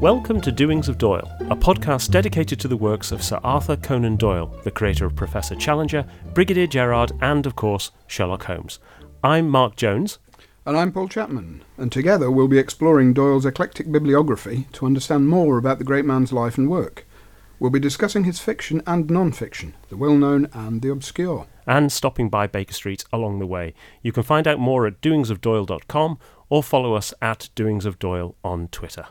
Welcome to Doings of Doyle, a podcast dedicated to the works of Sir Arthur Conan Doyle, the creator of Professor Challenger, Brigadier Gerard, and, of course, Sherlock Holmes. I'm Mark Jones. And I'm Paul Chapman, and together we'll be exploring Doyle's eclectic bibliography to understand more about the great man's life and work. We'll be discussing his fiction and non fiction, the well known and the obscure. And stopping by Baker Street along the way. You can find out more at doingsofdoyle.com or follow us at doingsofdoyle on Twitter.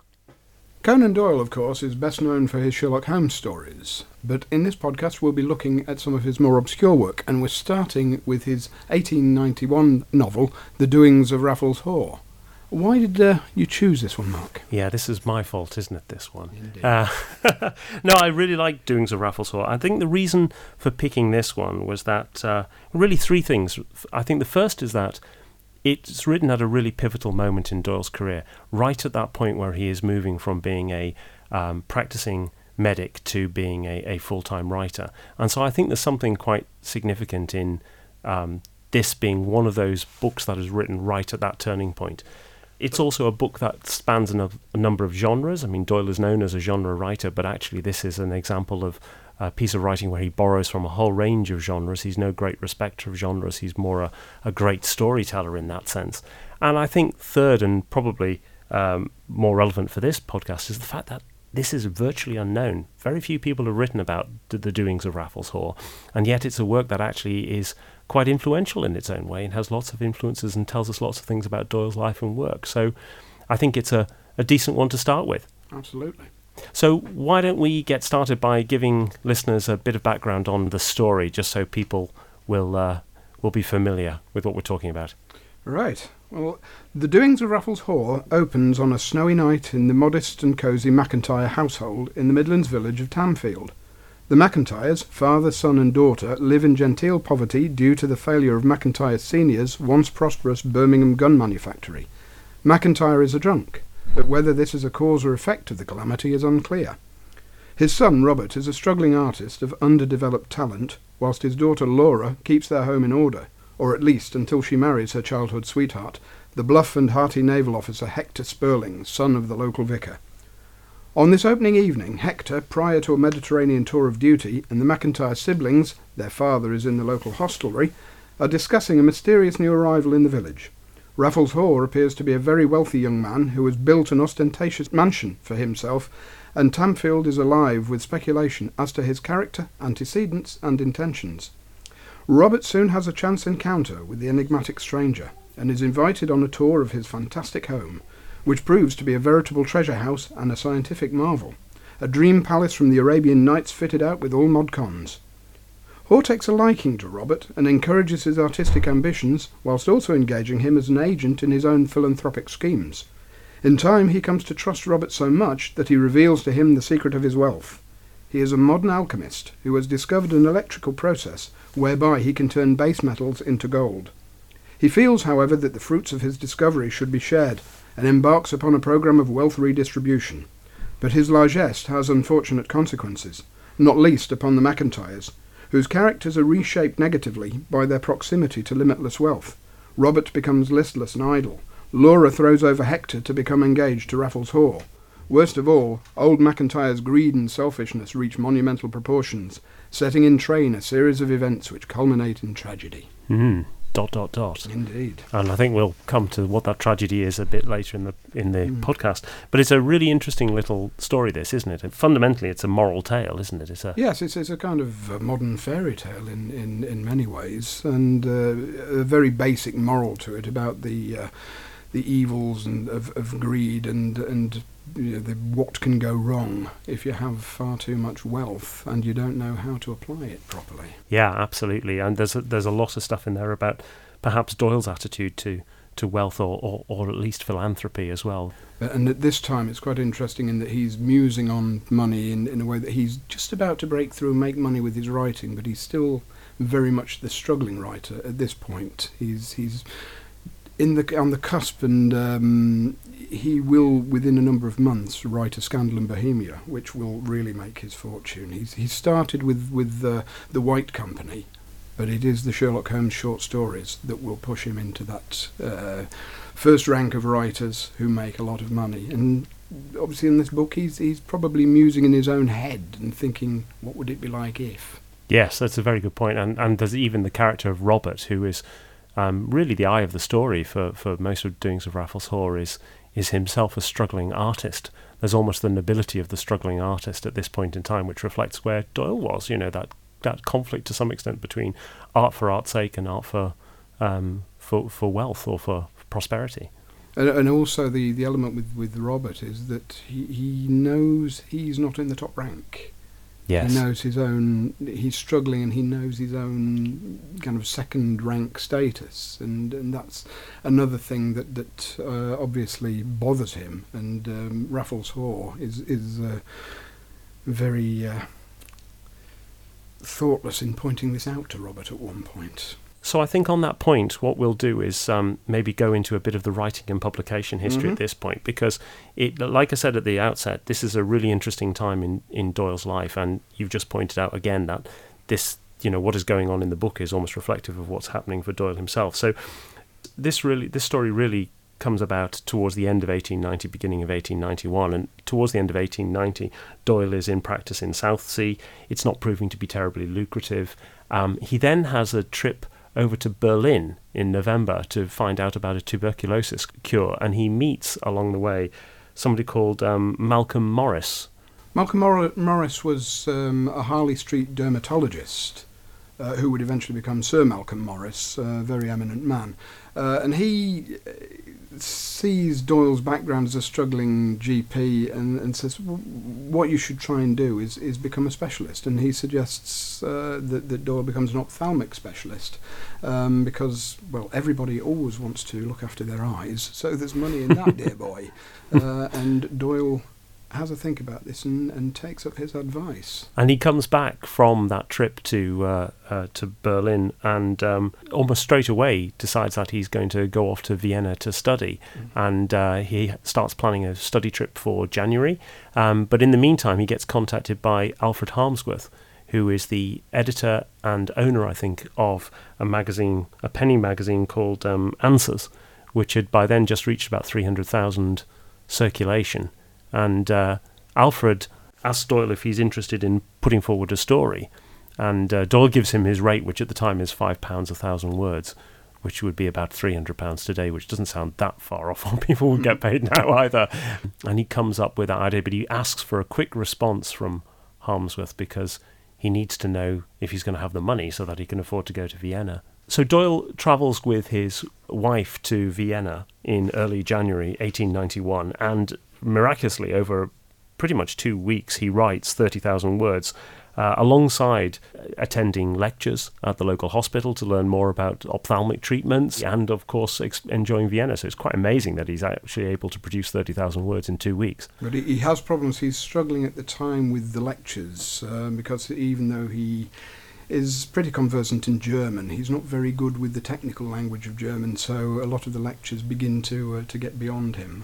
Conan Doyle, of course, is best known for his Sherlock Holmes stories, but in this podcast we'll be looking at some of his more obscure work, and we're starting with his 1891 novel, The Doings of Raffles Haw. Why did uh, you choose this one, Mark? Yeah, this is my fault, isn't it? This one. Uh, no, I really like Doings of Raffles Haw. I think the reason for picking this one was that uh, really three things. I think the first is that it's written at a really pivotal moment in Doyle's career, right at that point where he is moving from being a um, practicing medic to being a, a full time writer. And so I think there's something quite significant in um, this being one of those books that is written right at that turning point. It's also a book that spans a, a number of genres. I mean, Doyle is known as a genre writer, but actually, this is an example of a piece of writing where he borrows from a whole range of genres. He's no great respecter of genres. He's more a, a great storyteller in that sense. And I think third and probably um, more relevant for this podcast is the fact that this is virtually unknown. Very few people have written about the, doings of Raffles Haw, and yet it's a work that actually is quite influential in its own way and has lots of influences and tells us lots of things about Doyle's life and work. So I think it's a, a decent one to start with. Absolutely. So, why don't we get started by giving listeners a bit of background on the story, just so people will uh, will be familiar with what we're talking about? Right. Well, The Doings of Raffles Haw opens on a snowy night in the modest and cosy McIntyre household in the Midlands village of Tamfield. The McIntyres, father, son, and daughter, live in genteel poverty due to the failure of McIntyre Senior's once prosperous Birmingham gun manufactory. McIntyre is a drunk but whether this is a cause or effect of the calamity is unclear. His son Robert is a struggling artist of underdeveloped talent, whilst his daughter Laura keeps their home in order, or at least until she marries her childhood sweetheart, the bluff and hearty naval officer Hector Spurling, son of the local vicar. On this opening evening, Hector, prior to a Mediterranean tour of duty, and the McIntyre siblings, their father is in the local hostelry, are discussing a mysterious new arrival in the village. Raffles Haw appears to be a very wealthy young man who has built an ostentatious mansion for himself, and Tamfield is alive with speculation as to his character, antecedents, and intentions. Robert soon has a chance encounter with the enigmatic stranger and is invited on a tour of his fantastic home, which proves to be a veritable treasure house and a scientific marvel, a dream palace from the Arabian Nights fitted out with all mod cons. Haw takes a liking to Robert and encourages his artistic ambitions, whilst also engaging him as an agent in his own philanthropic schemes. In time, he comes to trust Robert so much that he reveals to him the secret of his wealth. He is a modern alchemist who has discovered an electrical process whereby he can turn base metals into gold. He feels, however, that the fruits of his discovery should be shared and embarks upon a program of wealth redistribution. But his largesse has unfortunate consequences, not least upon the McIntyres, whose characters are reshaped negatively by their proximity to limitless wealth. Robert becomes listless and idle. Laura throws over Hector to become engaged to Raffles Haw. Worst of all, old McIntyre's greed and selfishness reach monumental proportions, setting in train a series of events which culminate in tragedy. Mm dot dot dot. Indeed. And I think we'll come to what that tragedy is a bit later in the in the Mm. podcast. But it's a really interesting little story, this, isn't it? And fundamentally, it's a moral tale, isn't it? It's a Yes, it's, it's a kind of uh, modern fairy tale in, in, in many ways, and uh, a very basic moral to it about the uh, the evils and of, of greed and and you know, the, what can go wrong if you have far too much wealth and you don't know how to apply it properly. yeah, absolutely. And there's a, there's a lot of stuff in there about perhaps Doyle's attitude to to wealth or, or, or at least philanthropy as well. And at this time, it's quite interesting in that he's musing on money in, in a way that he's just about to break through and make money with his writing, but he's still very much the struggling writer at this point. He's he's in the on the cusp, and um, he will within a number of months write a scandal in Bohemia, which will really make his fortune. He's he started with with the the White Company. But it is the Sherlock Holmes short stories that will push him into that uh, first rank of writers who make a lot of money. And obviously in this book he's he's probably musing in his own head and thinking, what would it be like if? Yes, that's a very good point. And and there's even the character of Robert, who is um, really the eye of the story for, for most of Doings of Raffles Haw, is is himself a struggling artist. There's almost the nobility of the struggling artist at this point in time, which reflects where Doyle was. You know that that conflict to some extent between art for art's sake and art for um, for for wealth or for prosperity. And, and also the, the element with, with Robert is that he, he knows he's not in the top rank. Yes. He knows his own. He's struggling, and he knows his own kind of second rank status, and, and that's another thing that that uh, obviously bothers him. And um, Raffles Haw is is uh, very uh, thoughtless in pointing this out to Robert at one point. So I think on that point, what we'll do is um, maybe go into a bit of the writing and publication history Mhm. at this point, because it, like I said at the outset, this is a really interesting time in, in Doyle's life, and you've just pointed out again that this, you know, what is going on in the book is almost reflective of what's happening for Doyle himself. So this really, this story really comes about towards the end of 1890, beginning of 1891, and towards the end of 1890, Doyle is in practice in Southsea. It's not proving to be terribly lucrative. Um, he then has a trip over to Berlin in November to find out about a tuberculosis cure, and he meets along the way somebody called um, Malcolm Morris. Malcolm Mor- Morris was um, a Harley Street dermatologist uh, who would eventually become Sir Malcolm Morris, a very eminent man. Uh, and he sees Doyle's background as a struggling GP and, and says, What you should try and do is, is become a specialist. And he suggests uh, that, that Doyle becomes an ophthalmic specialist um, because, well, everybody always wants to look after their eyes, so there's money in that, dear boy. Uh, and Doyle has a think about this and, and takes up his advice. And he comes back from that trip to uh, uh, to Berlin and um, almost straight away decides that he's going to go off to Vienna to study. And uh, he starts planning a study trip for January. Um, but in the meantime, he gets contacted by Alfred Harmsworth, who is the editor and owner, I think, of a magazine, a penny magazine called um, Answers, which had by then just reached about 300,000 circulation. And uh, Alfred asks Doyle if he's interested in putting forward a story. And uh, Doyle gives him his rate, which at the time is £5 a thousand words, which would be about £300 today, which doesn't sound that far off what people would get paid now either. And he comes up with that idea, but he asks for a quick response from Harmsworth because he needs to know if he's going to have the money so that he can afford to go to Vienna. So Doyle travels with his wife to Vienna in early January 1891, and miraculously, over pretty much two weeks, he writes 30,000 words. Uh, alongside attending lectures at the local hospital to learn more about ophthalmic treatments, and of course ex- enjoying Vienna. So it's quite amazing that he's actually able to produce 30,000 words in two weeks. But he, has problems. He's struggling at the time with the lectures um, because even though he is pretty conversant in German, he's not very good with the technical language of German. So a lot of the lectures begin to uh, to get beyond him.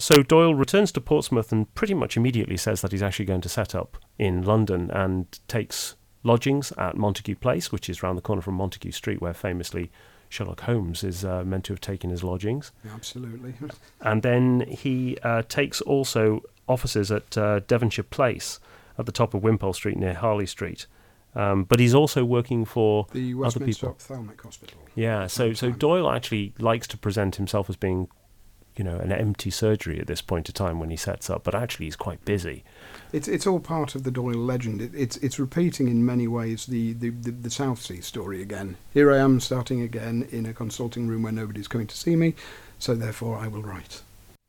So Doyle returns to Portsmouth and pretty much immediately says that he's actually going to set up in London and takes lodgings at Montague Place, which is round the corner from Montague Street, where famously Sherlock Holmes is uh, meant to have taken his lodgings. Absolutely. And then he uh, takes also offices at uh, Devonshire Place at the top of Wimpole Street near Harley Street. Um, but he's also working for The other Westminster people. Ophthalmic Hospital. Yeah, so so Doyle actually likes to present himself as being, you know, an empty surgery at this point in time when he sets up, but actually he's quite busy. It's it's all part of the Doyle legend. It, it's it's repeating in many ways the, the, the, the Southsea story again. Here I am starting again in a consulting room where nobody's coming to see me, so therefore I will write.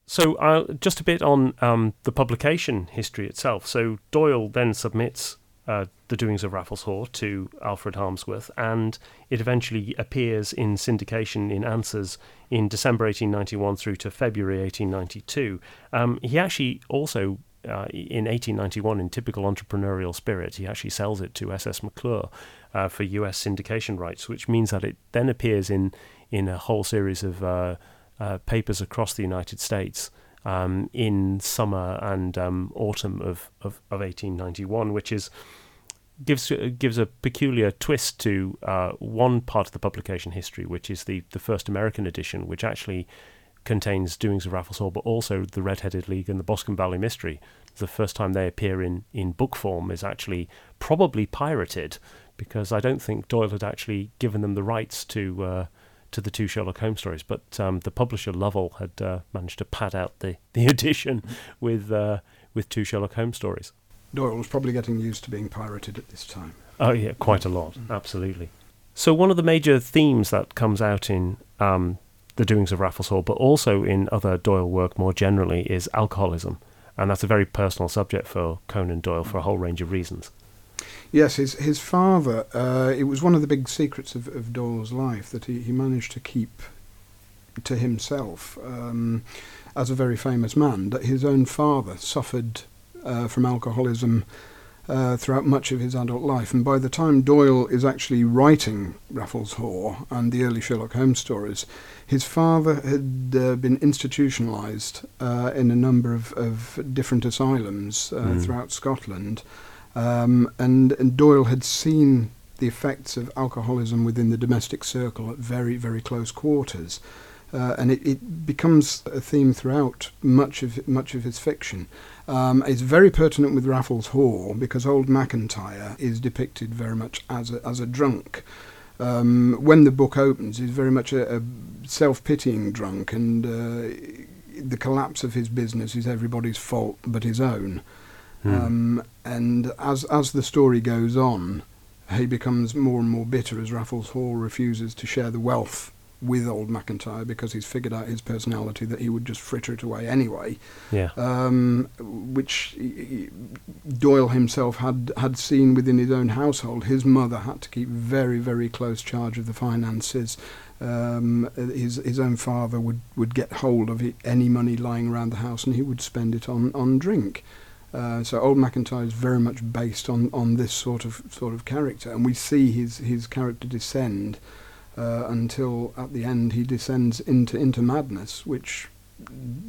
So uh, just a bit on um, the publication history itself. So Doyle then submits uh, the doings of Raffles Haw to Alfred Harmsworth, and it eventually appears in syndication in Answers in December 1891 through to February 1892. Um, he actually also, uh, in 1891, in typical entrepreneurial spirit, he actually sells it to SS McClure uh, for US syndication rights, which means that it then appears in in a whole series of uh, uh, papers across the United States um, in summer and um, autumn of, of, of 1891, which is gives gives a peculiar twist to uh, one part of the publication history, which is the, the first American edition, which actually contains Doings of Raffles Haw, but also the Red-Headed League and the Boscombe Valley Mystery. The first time they appear in, in book form is actually probably pirated because I don't think Doyle had actually given them the rights to uh, to the two Sherlock Holmes stories, but um, the publisher Lovell had uh, managed to pad out the, the edition with uh, with two Sherlock Holmes stories. Doyle was probably getting used to being pirated at this time. Oh yeah, quite a lot, mm. absolutely. So one of the major themes that comes out in um, the doings of Raffles Haw, but also in other Doyle work more generally, is alcoholism, and that's a very personal subject for Conan Doyle for a whole range of reasons. Yes, his his father. Uh, it was one of the big secrets of, of Doyle's life that he, he managed to keep to himself um, as a very famous man. That his own father suffered uh, from alcoholism uh, throughout much of his adult life. And by the time Doyle is actually writing Raffles Haw and the early Sherlock Holmes stories, his father had uh, been institutionalized uh, in a number of, of different asylums mm. throughout Scotland. Um, and, and Doyle had seen the effects of alcoholism within the domestic circle at very, very close quarters. Uh, and it, it, becomes a theme throughout much of much of his fiction. Um, it's very pertinent with Raffles Haw because old McIntyre is depicted very much as a, as a drunk. Um, when the book opens, he's very much a, a self-pitying drunk, and uh, the collapse of his business is everybody's fault but his own. Hmm. Um, and as as the story goes on, he becomes more and more bitter as Raffles Haw refuses to share the wealth with old McIntyre because he's figured out his personality that he would just fritter it away anyway. Yeah. Um, which Doyle himself had had seen within his own household. His mother had to keep very very close charge of the finances. Um, his his own father would, would get hold of any money lying around the house and he would spend it on on drink. Uh, so old McIntyre is very much based on, on this sort of sort of character, and we see his his character descend uh, until at the end he descends into into madness, which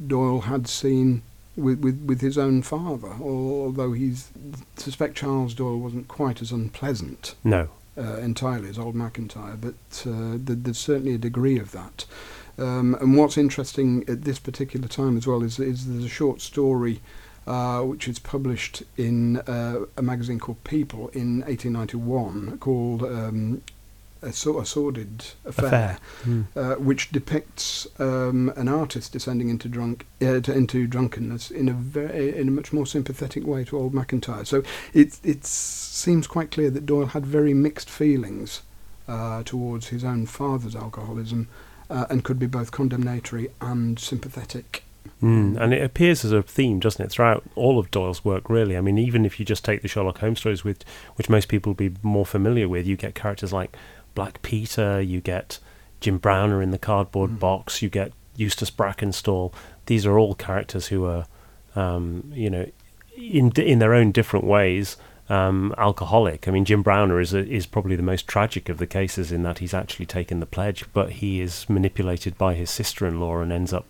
Doyle had seen with, with, with his own father. Although he's suspect Charles Doyle wasn't quite as unpleasant. No. Uh, entirely as old McIntyre, but uh, th- there's certainly a degree of that. Um, and what's interesting at this particular time as well is, is there's a short story uh, which is published in uh, a magazine called People in 1891 called um, a, sort of sordid affair, affair. Mm. Uh, which depicts um, an artist descending into drunk uh, to, into drunkenness in a very in a much more sympathetic way to old McIntyre. So it it seems quite clear that Doyle had very mixed feelings uh, towards his own father's alcoholism, uh, and could be both condemnatory and sympathetic. Mm, and it appears as a theme, doesn't it, throughout all of Doyle's work, really. I mean, even if you just take the Sherlock Holmes stories, with, which most people will be more familiar with, you get characters like Black Peter, you get Jim Browner in the cardboard mm. box, you get Eustace Brackenstall. These are all characters who are, um, you know, in in their own different ways, um, alcoholic. I mean, Jim Browner is a, is probably the most tragic of the cases in that he's actually taken the pledge, but he is manipulated by his sister-in-law and ends up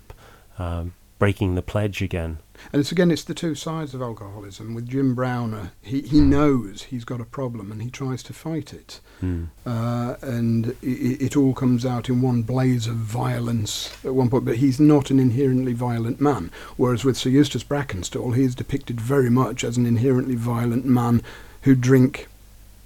um, breaking the pledge again. And it's again, it's the two sides of alcoholism. With Jim Browner, he, he knows he's got a problem and he tries to fight it. Mm. Uh, and it, it, all comes out in one blaze of violence at one point, but he's not an inherently violent man. Whereas with Sir Eustace Brackenstall, he is depicted very much as an inherently violent man who drink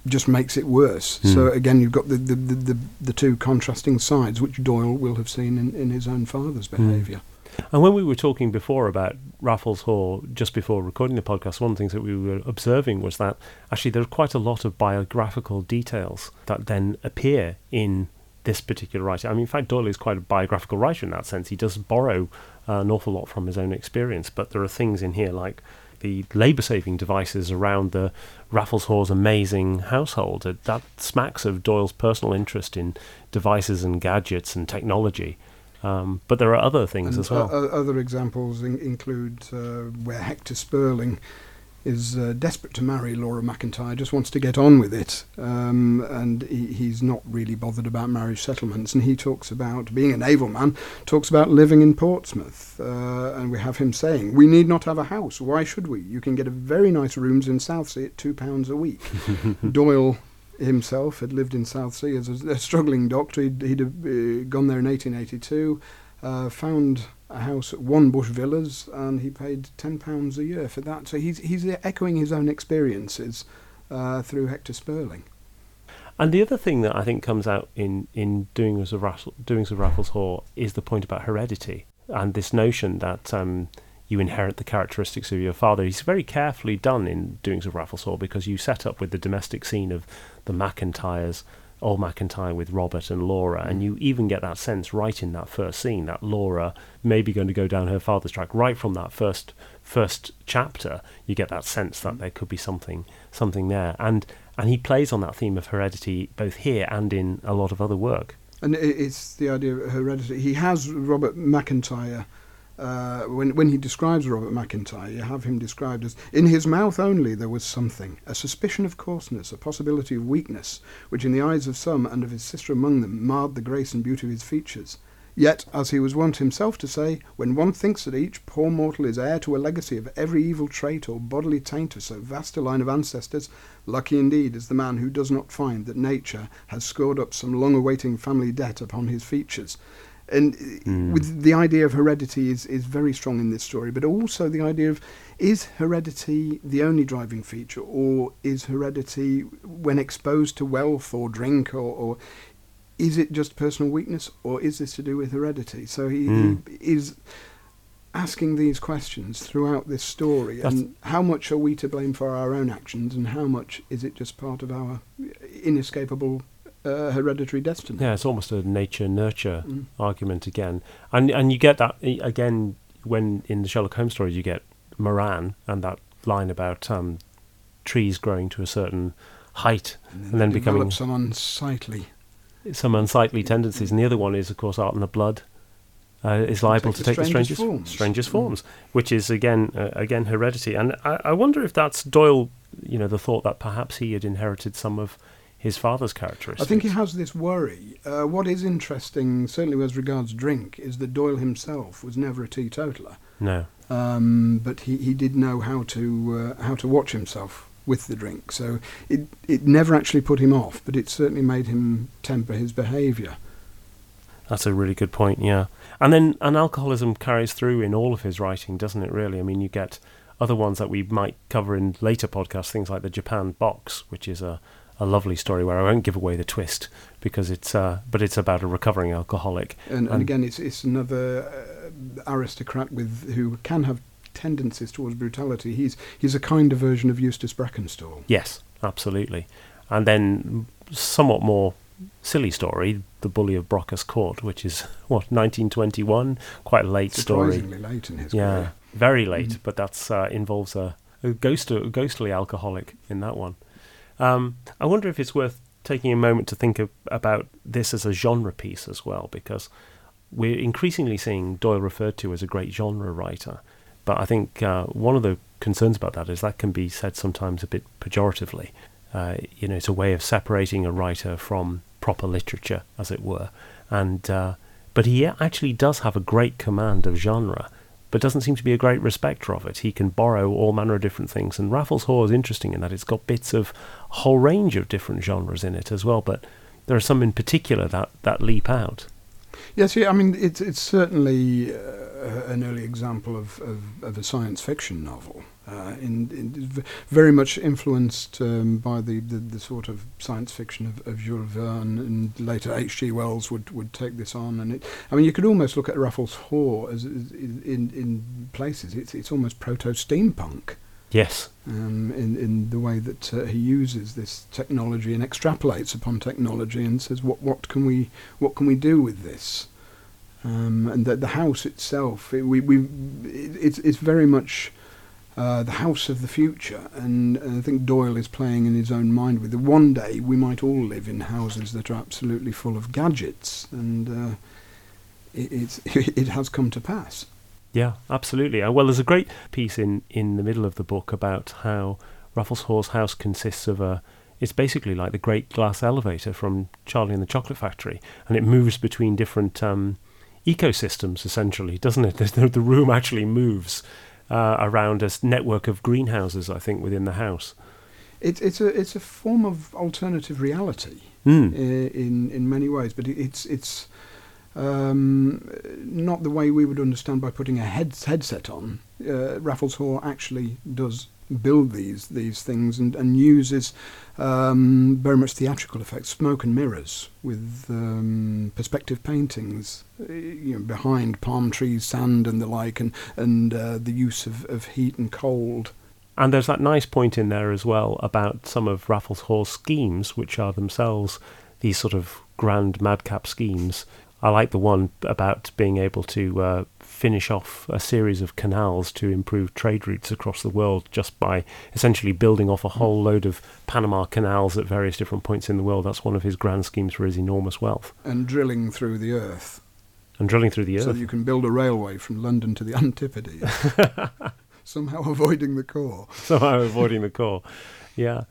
just makes it worse. Mm. So again, you've got the, the, the, the, the two contrasting sides, which Doyle will have seen in, in his own father's hmm. behaviour. Mm. And when we were talking before about Raffles Haw, just before recording the podcast, one of the things that we were observing was that actually there's quite a lot of biographical details that then appear in this particular writer. I mean, in fact, Doyle is quite a biographical writer in that sense. He does borrow uh, an awful lot from his own experience, but there are things in here like the labour saving devices around the Raffles Haw's amazing household. That smacks of Doyle's personal interest in devices and gadgets and technology. Um, but there are other things and as well. Uh, other examples in- include uh, where Hector Spurling is uh, desperate to marry Laura McIntyre, just wants to get on with it, um, and he, he's not really bothered about marriage settlements. And he talks about being a naval man, talks about living in Portsmouth, uh, and we have him saying, "We need not have a house. Why should we? You can get a very nice rooms in Southsea at two pounds a week." Doyle himself had lived in Southsea as a, a struggling doctor. He'd, he'd uh, gone there in 1882 uh, found a house at One Bush Villas, and he paid ten pounds a year for that. So he's he's echoing his own experiences uh, through Hector Spurling. And the other thing that I think comes out in in Doings of Raffles, Doings of Raffles Haw is the point about heredity and this notion that um, you inherit the characteristics of your father. He's very carefully done in Doings of Raffles because you set up with the domestic scene of the McIntyres, old McIntyre with Robert and Laura, and mm. you even get that sense right in that first scene that Laura may be going to go down her father's track. Right from that first first chapter, you get that sense that mm. there could be something something there, and and he plays on that theme of heredity both here and in a lot of other work. And it's the idea of heredity. He has Robert McIntyre uh, when when he describes Robert McIntyre, you have him described as in his mouth only there was something, a suspicion of coarseness, a possibility of weakness, which in the eyes of some and of his sister among them marred the grace and beauty of his features. Yet, as he was wont himself to say, when one thinks that each poor mortal is heir to a legacy of every evil trait or bodily taint of so vast a line of ancestors, lucky indeed is the man who does not find that nature has scored up some long awaiting family debt upon his features and mm. with the idea of heredity is, is very strong in this story, but also the idea of is heredity the only driving feature, or is heredity when exposed to wealth or drink, or, or is it just personal weakness, or is this to do with heredity? So he, mm. he is asking these questions throughout this story, That's and how much are we to blame for our own actions, and how much is it just part of our inescapable uh, hereditary destiny. Yeah, it's almost a nature nurture mm. argument again, and and you get that again when in the Sherlock Holmes stories you get Moran and that line about um, trees growing to a certain height and then, and then becoming some unsightly some unsightly tendencies, and the other one is of course art in the blood. Uh, is liable to take the strangest, forms, strangest mm. which is again uh, again heredity, and I, I wonder if that's Doyle. You know, the thought that perhaps he had inherited some of his father's characteristics. I think he has this worry. Uh, what is interesting, certainly as regards drink, is that Doyle himself was never a teetotaler. No. Um, but he, he did know how to uh, how to watch himself with the drink. So it it never actually put him off, but it certainly made him temper his behaviour. That's a really good point, yeah. And then and alcoholism carries through in all of his writing, doesn't it? Really, I mean, you get other ones that we might cover in later podcasts, things like the Japanned box, which is a a lovely story where I won't give away the twist because it's uh, but it's about a recovering alcoholic. And, and again, it's it's another uh, aristocrat with who can have tendencies towards brutality. He's he's a kinder version of Eustace Brackenstall. Yes, absolutely. And then somewhat more silly story, The Bully of Brocas Court, which is what 1921, quite a late story. Surprisingly story. late in his yeah, career. very late, mm. but that's uh, involves a, a ghost, a ghostly alcoholic in that one. Um, I wonder if it's worth taking a moment to think of, about this as a genre piece as well, because we're increasingly seeing Doyle referred to as a great genre writer. But I think uh, one of the concerns about that is that can be said sometimes a bit pejoratively. Uh, you know, it's a way of separating a writer from proper literature, as it were. And uh, but he actually does have a great command of genre but doesn't seem to be a great respecter of it. He can borrow all manner of different things, and Raffles Haw is interesting in that it's got bits of a whole range of different genres in it as well. But there are some in particular that, that leap out. Yes, yeah, I mean it's it's certainly uh, an early example of, of, of, a science fiction novel uh, in, in, very much influenced um, by the, the, the, sort of science fiction of, of Jules Verne, and later H.G. Wells would, would take this on. And it, I mean, you could almost look at Raffles Haw as, as in in places. It's it's almost proto steampunk. Yes. Um, in in the way that uh, he uses this technology and extrapolates upon technology and says, what what can we what can we do with this? Um, and that the house itself, it, we we it, it's it's very much uh, the house of the future, and, and, I think Doyle is playing in his own mind with it. One day we might all live in houses that are absolutely full of gadgets, and uh, it, it has come to pass. Yeah, absolutely. Uh, well, there's a great piece in, in the middle of the book about how Raffles Haw's house consists of a. It's basically like the great glass elevator from Charlie and the Chocolate Factory, and it moves between different um, ecosystems, essentially, doesn't it? The, the room actually moves uh, around a network of greenhouses, I think, within the house. It's it's a it's a form of alternative reality mm. in in many ways, but it's it's Um, not the way we would understand by putting a head, headset on. Uh, Raffles Haw actually does build these these things and, and uses um, very much theatrical effects, smoke and mirrors with um, perspective paintings uh, you know, behind palm trees, sand and the like, and and uh, the use of, of heat and cold. And there's that nice point in there as well about some of Raffles Haw's schemes, which are themselves these sort of grand madcap schemes. I like the one about being able to uh, finish off a series of canals to improve trade routes across the world just by essentially building off a whole load of Panama canals at various different points in the world. That's one of his grand schemes for his enormous wealth. And drilling through the earth. And drilling through the earth. So that you can build a railway from London to the Antipodes. Somehow avoiding the core. Somehow avoiding the core. Yeah.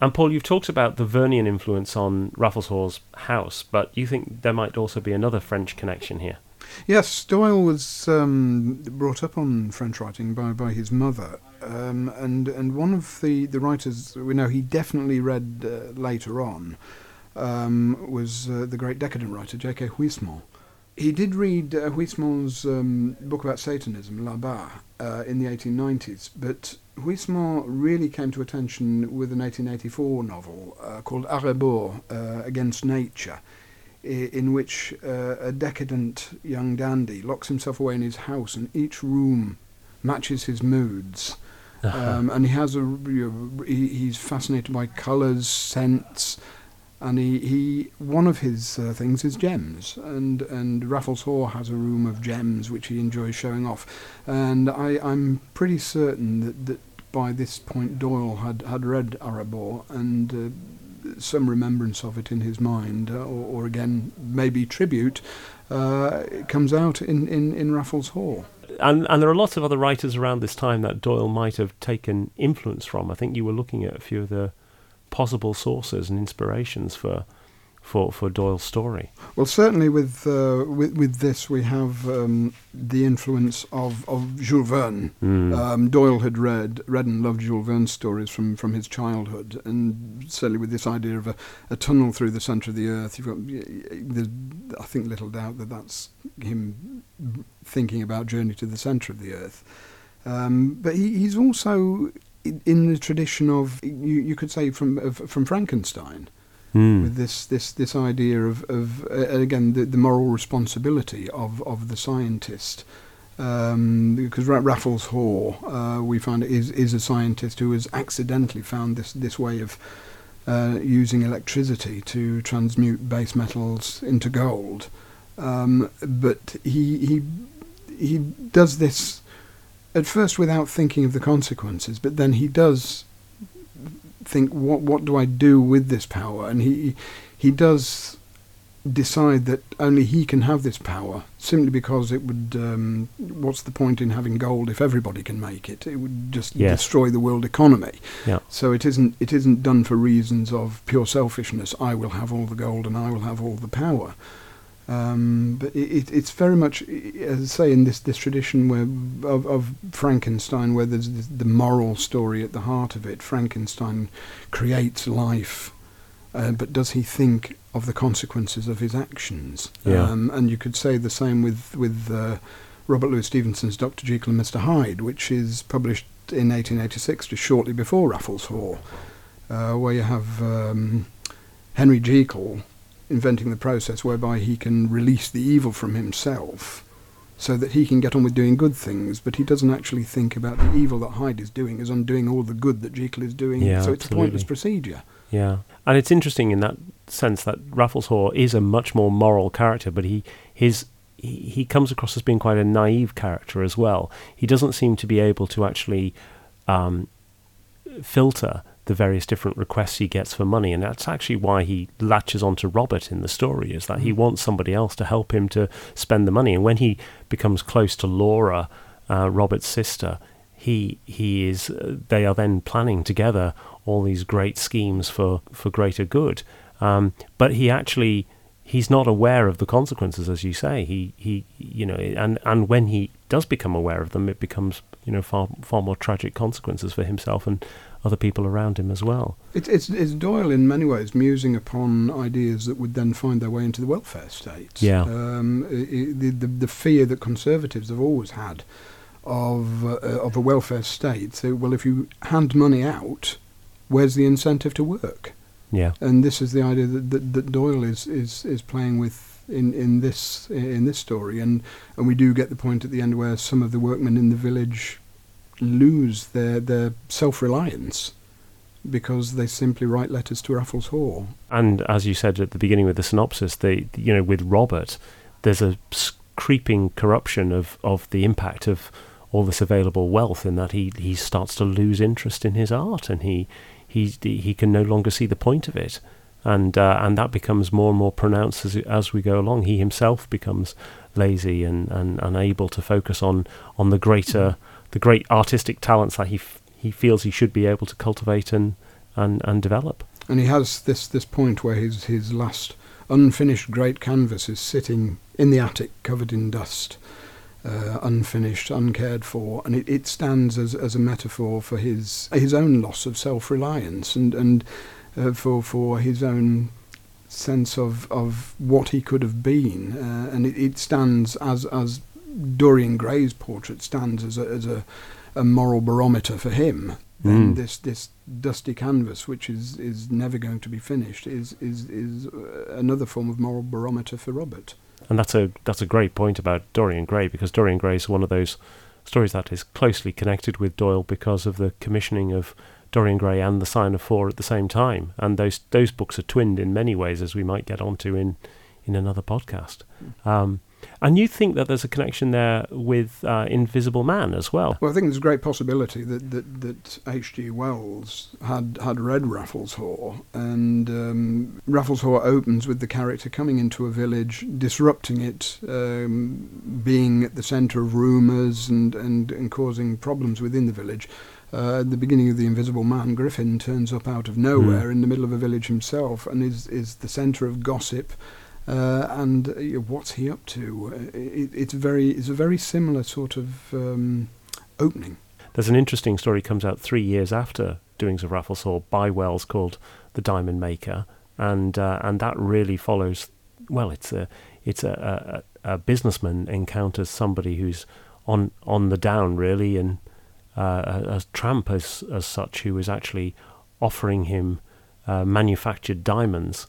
And Paul, you've talked about the Vernian influence on Raffles Haw's house, but you think there might also be another French connection here? Yes, Doyle was um, brought up on French writing by, by his mother, um, and and one of the, the writers we know he definitely read uh, later on um, was uh, the great decadent writer J.K. Huysmans. He did read uh, Huysmans' um, book about Satanism, Là-bas, uh, in the 1890s, but Huysmans really came to attention with an 1884 novel uh, called A uh, Against Nature in which uh, a decadent young dandy locks himself away in his house, and each room matches his moods. Uh-huh. Um, and he has a you know, he, he's fascinated by colours, scents, and he, he one of his uh, things is gems, and and Raffles Haw has a room of gems which he enjoys showing off, and I I'm pretty certain that that by this point Doyle had had read A Rebours and. Uh, some remembrance of it in his mind, uh, or, or, again maybe tribute, uh, comes out in, in, in Raffles Haw. And, and there are lots of other writers around this time that Doyle might have taken influence from. I think you were looking at a few of the possible sources and inspirations for for, for Doyle's story. Well, certainly with uh, with, with this we have um, the influence of, of Jules Verne. Mm. Um, Doyle had read read and loved Jules Verne's stories from, from his childhood, and certainly with this idea of a, a tunnel through the centre of the earth, you've got I think little doubt that that's him thinking about journey to the centre of the earth. Um, but he, he's also in the tradition of you, you could say from of, from Frankenstein mm. with this this this idea of of uh, again the, the moral responsibility of of the scientist. Um, because Raffles Haw, uh, we find is is a scientist who has accidentally found this this way of uh, using electricity to transmute base metals into gold. Um, but he he he does this at first without thinking of the consequences, but then he does think, what what do I do with this power? And he he does decide that only he can have this power simply because it would um, what's the point in having gold if everybody can make it it would just yes. destroy the world economy yeah. so it isn't it isn't done for reasons of pure selfishness i will have all the gold and i will have all the power um, but it, it's very much, as I say, in this, this tradition where of, of Frankenstein, where there's the moral story at the heart of it. Frankenstein creates life, uh, but does he think of the consequences of his actions? Yeah. Um, and you could say the same with with uh, Robert Louis Stevenson's Dr. Jekyll and Mr. Hyde, which is published in 1886, just shortly before Raffles Haw, uh, where you have um, Henry Jekyll inventing the process whereby he can release the evil from himself so that he can get on with doing good things, but he doesn't actually think about the evil that Hyde is doing is undoing all the good that Jekyll is doing. Yeah, so it's absolutely. a pointless procedure. Yeah. And it's interesting in that sense that Raffles Haw is a much more moral character, but he his he, he comes across as being quite a naive character as well. He doesn't seem to be able to actually um, filter the various different requests he gets for money, and that's actually why he latches onto Robert in the story. Is that mm. he wants somebody else to help him to spend the money, and when he becomes close to Laura, uh, Robert's sister, he he is. Uh, they are then planning together all these great schemes for for greater good. Um, but he actually he's not aware of the consequences, as you say. He he you know, and and when he does become aware of them, it becomes you know far far more tragic consequences for himself and other people around him as well. It's, it's, it's Doyle in many ways musing upon ideas that would then find their way into the welfare state. Yeah. Um, the, the, the fear that conservatives have always had of, uh, of a welfare state. So, well, if you hand money out, where's the incentive to work? Yeah. And this is the idea that, that, that Doyle is, is, is playing with in, in this in this story, and, and we do get the point at the end where some of the workmen in the village lose their, their self reliance because they simply write letters to Raffles Haw. And as you said at the beginning with the synopsis, they you know with Robert, there's a creeping corruption of, of the impact of all this available wealth in that he, he starts to lose interest in his art and he he he can no longer see the point of it and uh, and that becomes more and more pronounced as as we go along he himself becomes lazy and, and unable to focus on on the greater the great artistic talents that he f- he feels he should be able to cultivate and and, and develop. And he has this this point where his his last unfinished great canvas is sitting in the attic covered in dust uh, unfinished, uncared for, and it, it stands as, as a metaphor for his his own loss of self reliance and and uh, for for his own sense of of what he could have been, uh, and it, it stands as as Dorian Gray's portrait stands as a, as a, a moral barometer for him. Then Mm. this this dusty canvas, which is, is never going to be finished, is is is uh, another form of moral barometer for Robert. And that's a that's a great point about Dorian Gray because Dorian Gray is one of those stories that is closely connected with Doyle because of the commissioning of Dorian Gray and The Sign of Four at the same time, and those those books are twinned in many ways, as we might get onto in in another podcast. Um, and you think that there's a connection there with uh, Invisible Man as well? Well, I think there's a great possibility that that, that H.G. Wells had had read Raffles Haw, and um, Raffles Haw opens with the character coming into a village, disrupting it, um, being at the centre of rumours and, and, and causing problems within the village. Uh, at the beginning of the Invisible Man, Griffin turns up out of nowhere Mm. in the middle of a village himself, and is is the centre of gossip. Uh, and uh, what's he up to? Uh, it, it's very, it's a very similar sort of um, opening. There's an interesting story comes out three years after Doings of Raffles Haw by Wells called The Diamond Maker, and uh, and that really follows. Well, it's a it's a, a, a businessman encounters somebody who's on on the down really, and uh, a, a tramp as as such who is actually offering him uh, manufactured diamonds,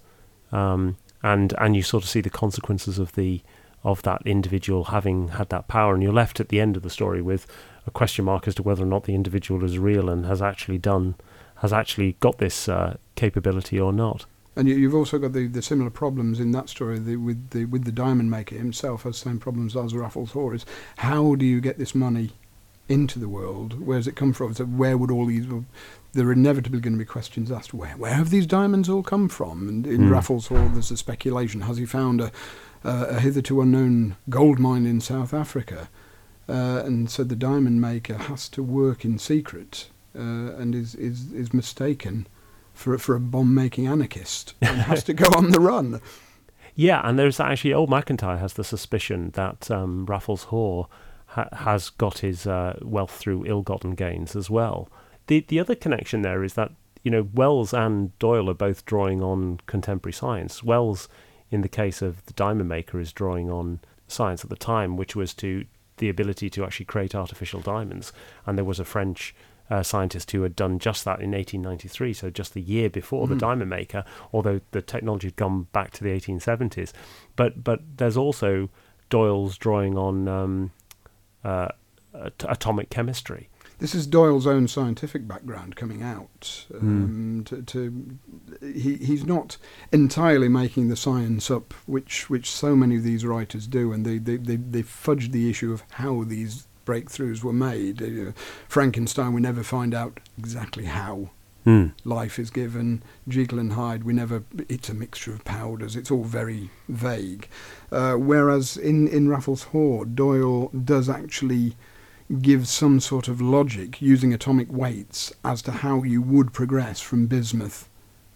um, and and you sort of see the consequences of the of that individual having had that power, and you're left at the end of the story with a question mark as to whether or not the individual is real and has actually done has actually got this uh, capability or not. And you, you've also got the, the similar problems in that story the, with the with the diamond maker himself has the same problems as Raffles Haw. Is how do you get this money into the world? Where does it come from? So where would all these? There are inevitably going to be questions asked. Where where have these diamonds all come from? And in Hmm. Raffles Haw, there's a speculation: has he found a, a, a hitherto unknown gold mine in South Africa? Uh, and so the diamond maker has to work in secret uh, and is, is is mistaken for for a bomb making anarchist and has to go on the run. Yeah, and there's actually old McIntyre has the suspicion that um, Raffles Haw ha- has got his uh, wealth through ill-gotten gains as well. The the other connection there is that you know Wells and Doyle are both drawing on contemporary science. Wells, in the case of the diamond maker, is drawing on science at the time, which was to the ability to actually create artificial diamonds. And there was a French uh, scientist who had done just that in 1893, so just the year before the Mm. diamond maker, although the technology had gone back to the 1870s. But but there's also Doyle's drawing on um, uh, at- atomic chemistry. This is Doyle's own scientific background coming out. Um, to, to he he's not entirely making the science up, which which so many of these writers do, and they they they, they fudge the issue of how these breakthroughs were made. Uh, Frankenstein, we never find out exactly how Hmm. life is given. Jekyll and Hyde, we never. It's a mixture of powders. It's all very vague. Uh, whereas in in Raffles Haw, Doyle does actually give some sort of logic using atomic weights as to how you would progress from bismuth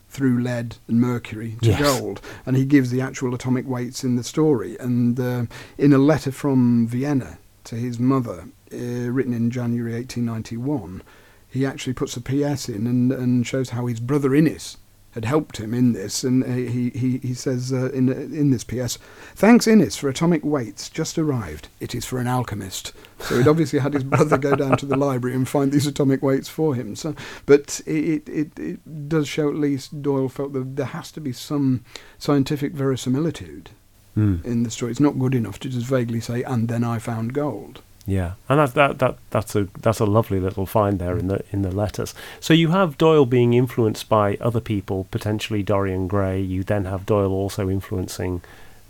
through lead and mercury to Yes. gold, and he gives the actual atomic weights in the story. And uh, in a letter from Vienna to his mother, uh, written in January 1891, he actually puts a PS in and, and shows how his brother Innes had helped him in this, and he he, he says uh, in in this PS, thanks Innes for atomic weights just arrived. It is for an alchemist. So he'd obviously had his brother go down to the library and find these atomic weights for him. So, but it it, it does show at least Doyle felt that there has to be some scientific verisimilitude Mm. in the story. It's not good enough to just vaguely say, "And then I found gold." Yeah, and that, that that that's a that's a lovely little find there in the in the letters. So you have Doyle being influenced by other people, potentially Dorian Gray. You then have Doyle also influencing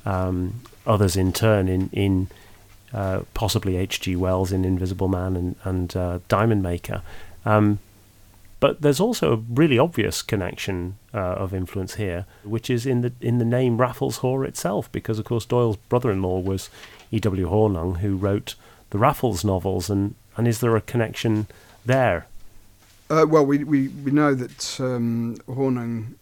um, others in turn in in uh, possibly H.G. Wells in Invisible Man and and uh, Diamond Maker. Um, but there's also a really obvious connection uh, of influence here, which is in the in the name Raffles Haw itself, because of course Doyle's brother-in-law was E.W. Hornung, who wrote the Raffles novels, and, and is there a connection there? Uh, well, we, we, we know that um, Hornung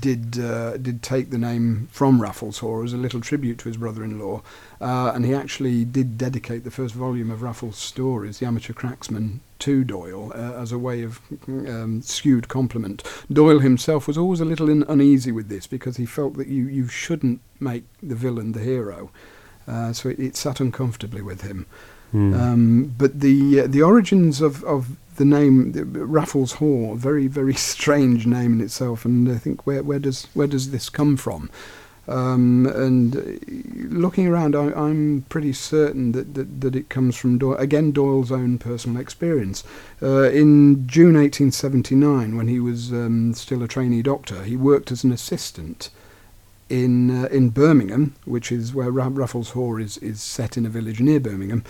did uh, did take the name from Raffles Haw as a little tribute to his brother-in-law, uh, and he actually did dedicate the first volume of Raffles' stories, The Amateur Cracksman, to Doyle uh, as a way of um, skewed compliment. Doyle himself was always a little in, uneasy with this because he felt that you, you shouldn't make the villain the hero, uh, so it, it sat uncomfortably with him. Hmm. Um, but the uh, the origins of, of the name Raffles Haw, very very strange name in itself, and I think where where does where does this come from? Um, and uh, looking around, I, I'm pretty certain that, that, that it comes from Doyle, again Doyle's own personal experience. Uh, in June 1879, when he was um, still a trainee doctor, he worked as an assistant in uh, in Birmingham, which is where Ra- Raffles Haw is, is set in a village near Birmingham.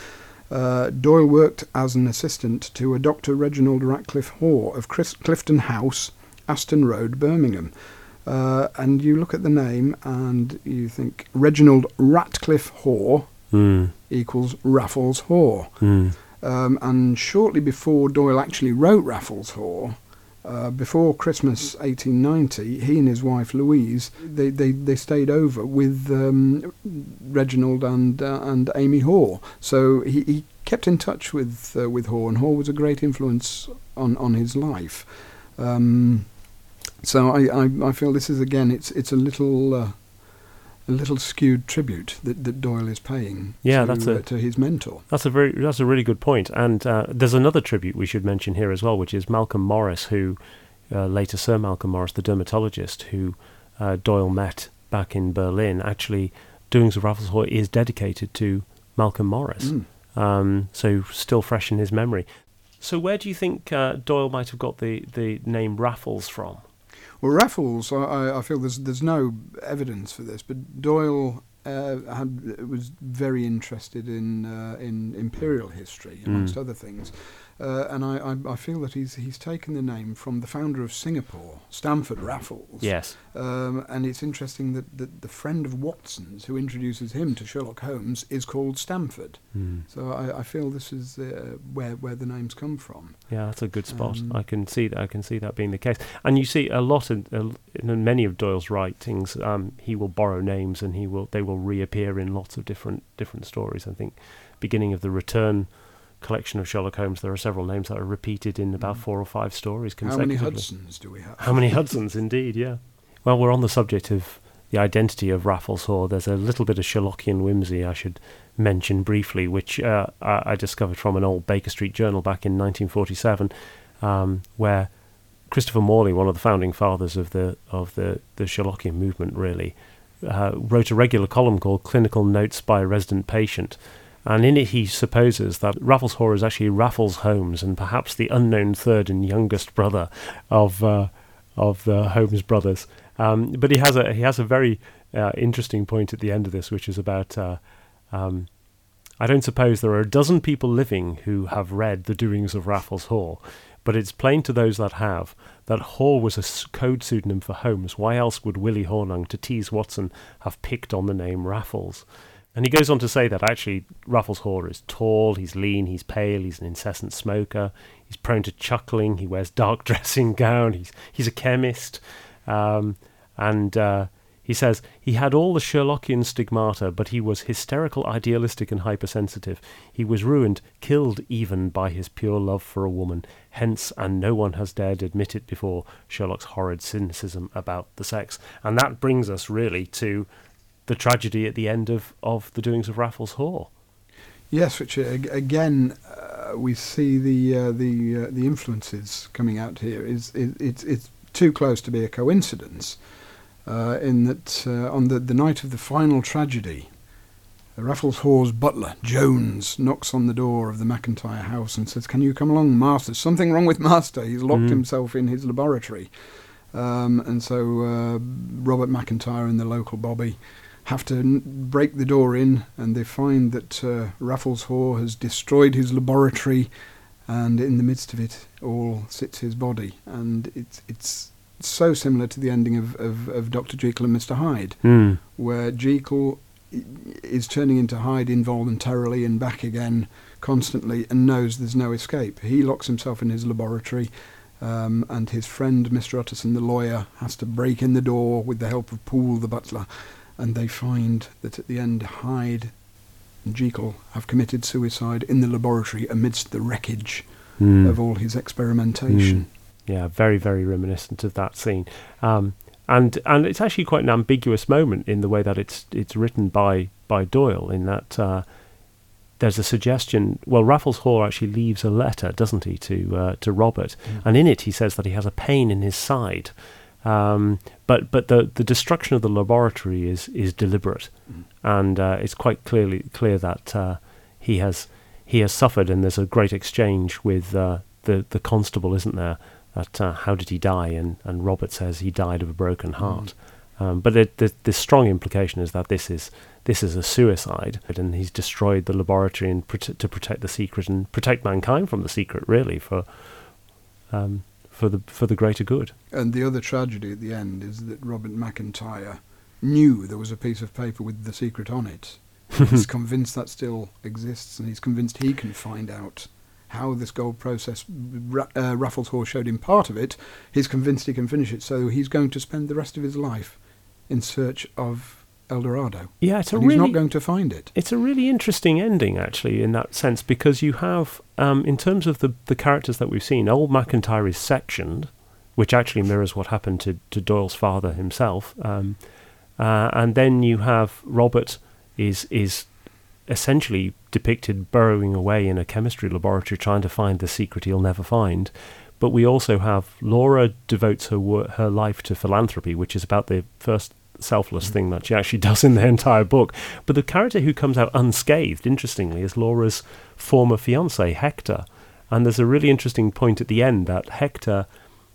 Uh, Doyle worked as an assistant to a Dr. Reginald Ratcliffe Hoare of Chris- Clifton House, Aston Road, Birmingham. Uh, and you look at the name and you think Reginald Ratcliffe Hoare Hmm. equals Raffles Haw. Hmm. Um, and shortly before Doyle actually wrote Raffles Haw, uh, before Christmas 1890, he and his wife Louise they, they, they stayed over with um, Reginald and uh, and Amy Hoare. So he, he kept in touch with uh, with Hoare, and Hoare was a great influence on, on his life. Um, so I, I, I feel this is again it's it's a little uh, a little skewed tribute that, that Doyle is paying Yeah, to, that's a- uh, to his mentor. That's a very that's a really good point. And uh, there's another tribute we should mention here as well, which is Malcolm Morris, who uh, later Sir Malcolm Morris, the dermatologist, who uh, Doyle met back in Berlin. Actually, Doings of Raffles is dedicated to Malcolm Morris, Mm. um, so still fresh in his memory. So, where do you think uh, Doyle might have got the, the name Raffles from? Well, Raffles, I- I, feel there's there's no evidence for this, but Doyle uh, had was very interested in uh, in imperial history, amongst Mm. other things, uh, and I, I I feel that he's he's taken the name from the founder of Singapore, Stamford Raffles. Yes. Um, and it's interesting that, that the friend of Watson's who introduces him to Sherlock Holmes is called Stamford. Mm. So I, I feel this is uh, where where the names come from. Yeah, that's a good spot. Um, I can see that. I can see that being the case. And you see a lot in, uh, in many of Doyle's writings. Um, he will borrow names, and he will they will reappear in lots of different different stories. I think, beginning of the Return collection of Sherlock Holmes, there are several names that are repeated in about Mm. four or five stories consecutively. How many. Hudsons do we have? How many Hudsons, indeed, yeah. Well, we're on the subject of the identity of Raffles Haw. There's a little bit of Sherlockian whimsy I should mention briefly, which uh, I, I discovered from an old Baker Street journal back in 1947, um, where Christopher Morley, one of the founding fathers of the of the, the Sherlockian movement, really uh, wrote a regular column called "Clinical Notes by a Resident Patient." And in it, he supposes that Raffles Haw is actually Raffles Holmes, and perhaps the unknown third and youngest brother of uh, of the Holmes brothers. Um, but he has a he has a very uh, interesting point at the end of this, which is about. Uh, um, I don't suppose there are a dozen people living who have read the doings of Raffles Haw, but it's plain to those that have that Haw was a code pseudonym for Holmes. Why else would Willie Hornung, to tease Watson, have picked on the name Raffles? And he goes on to say that actually Raffles Haw is tall, he's lean, he's pale, he's an incessant smoker, he's prone to chuckling, he wears dark dressing gown, he's he's a chemist, um, and uh, He says he had all the Sherlockian stigmata, but he was hysterical, idealistic, and hypersensitive. He was ruined, killed even by his pure love for a woman. Hence, and no one has dared admit it before, Sherlock's horrid cynicism about the sex. And that brings us really to the tragedy at the end of, of the doings of Raffles Haw. Yes, which uh, again uh, we see the uh, the uh, the influences coming out here. Is it, it's it's too close to be a coincidence uh, in that uh, on the, the night of the final tragedy, Raffles Haw's butler, Jones, knocks on the door of the McIntyre house and says, Can you come along, Master? Something wrong with Master. He's locked mm. himself in his laboratory. Um, and so uh, Robert McIntyre and the local Bobby have to n- break the door in, and they find that uh, Raffles Haw has destroyed his laboratory, and in the midst of it all sits his body. And it's, it's so similar to the ending of, of, of Dr. Jekyll and Mr. Hyde, mm. where Jekyll is turning into Hyde involuntarily and back again constantly and knows there's no escape. He locks himself in his laboratory, um, and his friend, Mr. Utterson, the lawyer, has to break in the door with the help of Poole, the butler, and they find that at the end, Hyde and Jekyll have committed suicide in the laboratory amidst the wreckage mm. of all his experimentation. Mm yeah, very very reminiscent of that scene. Um, and and it's actually quite an ambiguous moment in the way that it's it's written by by Doyle in that uh, there's a suggestion. Well, Raffles Haw actually leaves a letter, doesn't he, to uh, to Robert, mm. and in it he says that he has a pain in his side. Um, but but the the destruction of the laboratory is is deliberate, mm. and uh, it's quite clearly clear that uh, he has he has suffered, and there's a great exchange with uh, the the constable, isn't there? that uh, how did he die? And, and Robert says he died of a broken mm. heart. Mm. Um, but the, the, the, strong implication is that this is this is a suicide, and he's destroyed the laboratory and prote- to protect the secret and protect mankind from the secret, really for um, for the for the greater good. And the other tragedy at the end is that Robert McIntyre knew there was a piece of paper with the secret on it. he's convinced that still exists, and he's convinced he can find out how this gold process, uh, Raffles Haw showed him part of it, he's convinced he can finish it. So he's going to spend the rest of his life in search of El Dorado. Yeah, it's a really, he's not going to find it. It's a really interesting ending, actually, in that sense, because you have, um, in terms of the the characters that we've seen, old McIntyre is sectioned, which actually mirrors what happened to, to Doyle's father himself. Um, uh, and then you have Robert is is essentially depicted burrowing away in a chemistry laboratory trying to find the secret he'll never find. But we also have Laura devotes her wor- her life to philanthropy, which is about the first selfless thing that she actually does in the entire book. But the character who comes out unscathed, interestingly, is Laura's former fiance Hector. And there's a really interesting point at the end that Hector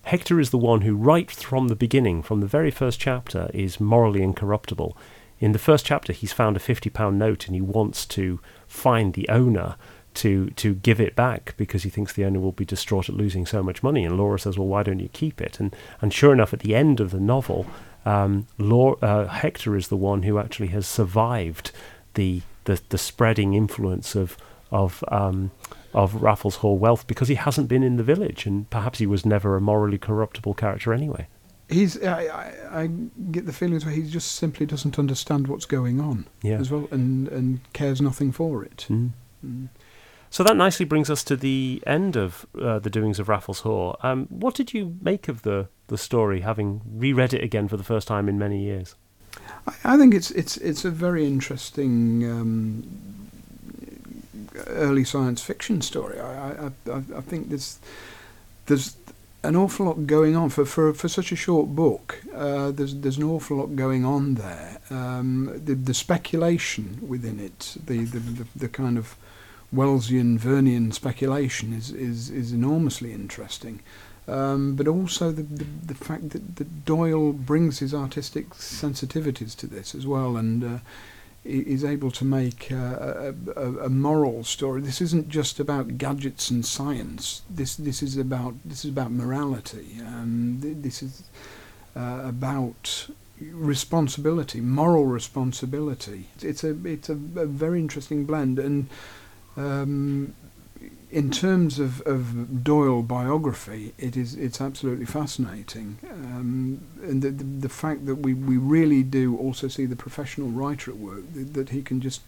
Hector is the one who, right from the beginning, from the very first chapter, is morally incorruptible in the first chapter, he's found a fifty pound note and he wants to find the owner to to give it back because he thinks the owner will be distraught at losing so much money. And Laura says, "Well, why don't you keep it?" And and sure enough, at the end of the novel, um, uh, Hector is the one who actually has survived the the, the spreading influence of of um, of Raffles Haw wealth because he hasn't been in the village, and perhaps he was never a morally corruptible character anyway he's I, I, I, get the feelings where he just simply doesn't understand what's going on yeah. as well and and cares nothing for it mm. Mm. So that nicely brings us to the end of uh, the doings of Raffles Haw um, what did you make of the the story having reread it again for the first time in many years I, I think it's it's it's a very interesting um, early science fiction story I, I, I, I think there's there's an awful lot going on for for, for such a short book. Uh, there's there's an awful lot going on there. Um, the the speculation within it, the the, the, the kind of Wellesian Vernian speculation is is, is enormously interesting. Um, but also the, the, the fact that, that Doyle brings his artistic sensitivities to this as well, and uh, is able to make a, a, a, moral story. This isn't just about gadgets and science. This this is about this is about morality. Um, this is uh, about responsibility, moral responsibility. It's a it's a, a very interesting blend, and um, in terms of, of Doyle biography, it is it's absolutely fascinating, um, and the, the, the fact that we, we really do also see the professional writer at work that, that he can just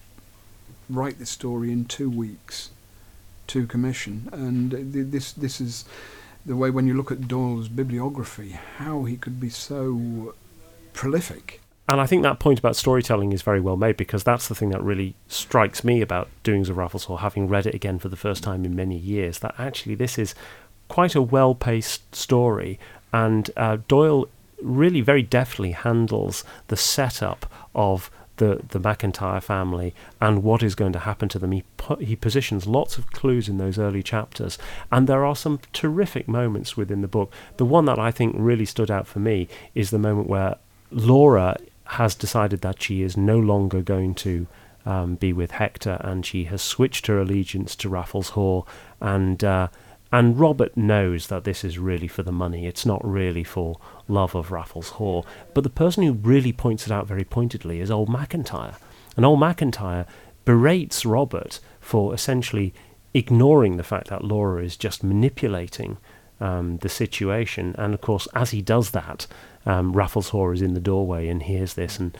write this story in two weeks to commission, and this this is the way when you look at Doyle's bibliography, how he could be so prolific and I think that point about storytelling is very well made because that's the thing that really strikes me about Doings of Raffles Haw, having read it again for the first time in many years, that actually this is quite a well paced story. And uh, Doyle really very deftly handles the setup of the, the McIntyre family and what is going to happen to them. He, he positions lots of clues in those early chapters, and there are some terrific moments within the book. The one that I think really stood out for me is the moment where Laura has decided that she is no longer going to um, be with Hector, and she has switched her allegiance to Raffles Haw, and uh, and Robert knows that this is really for the money. It's not really for love of Raffles Haw. But the person who really points it out very pointedly is old McIntyre, and old McIntyre berates Robert for essentially ignoring the fact that Laura is just manipulating um, the situation. And of course, as he does that, um, Raffles Haw is in the doorway and hears this. And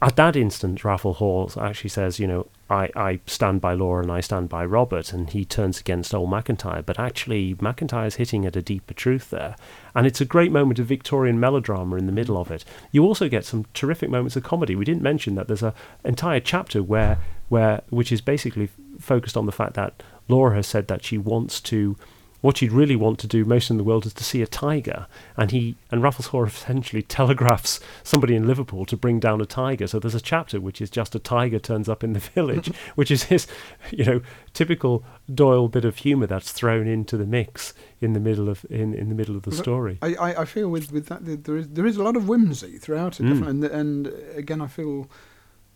at that instant, Raffles Haw actually says, you know, I, I stand by Laura and I stand by Robert, and he turns against old McIntyre. But actually, McIntyre's hitting at a deeper truth there. And it's a great moment of Victorian melodrama in the middle of it. You also get some terrific moments of comedy. We didn't mention that there's an entire chapter where, where which is basically focused on the fact that Laura has said that she wants to what she'd really want to do most in the world is to see a tiger. And he and Raffles Haw essentially telegraphs somebody in Liverpool to bring down a tiger. So there's a chapter which is just a tiger turns up in the village, which is his, you know, typical Doyle bit of humour that's thrown into the mix in the middle of in, in the middle of the story. I, I, I feel with with that there is there is a lot of whimsy throughout it, mm. and and again I feel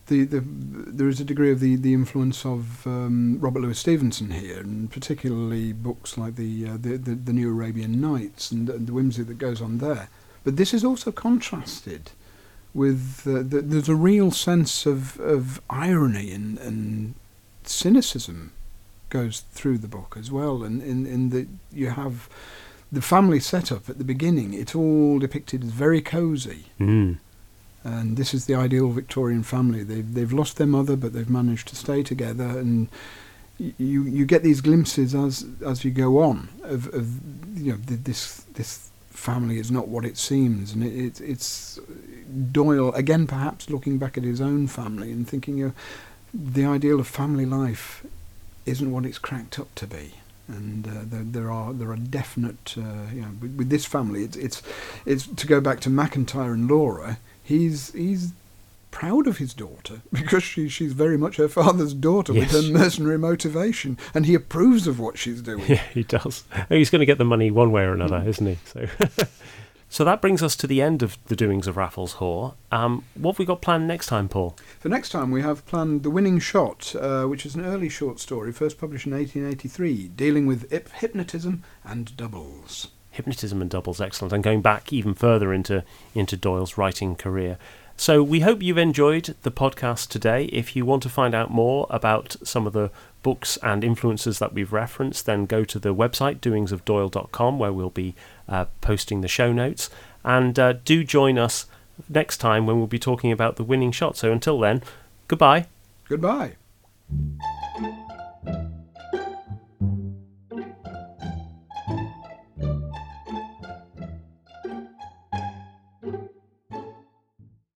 the, the there is a degree of the, the influence of um, Robert Louis Stevenson here, and particularly books like the uh, the, the, the, New Arabian Nights and, and, the whimsy that goes on there. But this is also contrasted with uh, the, there's a real sense of, of irony and, and cynicism goes through the book as well, and in in that you have the family setup at the beginning. It's all depicted as very cosy. Mm and this is the ideal Victorian family. They've they've lost their mother, but they've managed to stay together, and you you get these glimpses as as you go on of, of you know this this family is not what it seems, and it, it, it's Doyle again perhaps looking back at his own family and thinking, you know, the ideal of family life isn't what it's cracked up to be. And uh, there, there, are there are definite uh, you know with, with, this family it's it's it's to go back to McIntyre and Laura he's he's proud of his daughter because she she's very much her father's daughter yes. with her mercenary motivation, and he approves of what she's doing. Yeah, he does. He's going to get the money one way or another, mm. isn't he? So. So that brings us to the end of the doings of Raffles Haw. Um, what have we got planned next time, Paul? For next time, we have planned The Winning Shot, uh, which is an early short story, first published in 1883, dealing with hypnotism and doubles hypnotism and doubles excellent and going back even further into into Doyle's writing career. So we hope you've enjoyed the podcast today. If you want to find out more about some of the books and influences that we've referenced, then go to the website doingsofdoyle.com where we'll be uh, posting the show notes. And uh, do join us next time when we'll be talking about the winning shot. So until then, goodbye. Goodbye.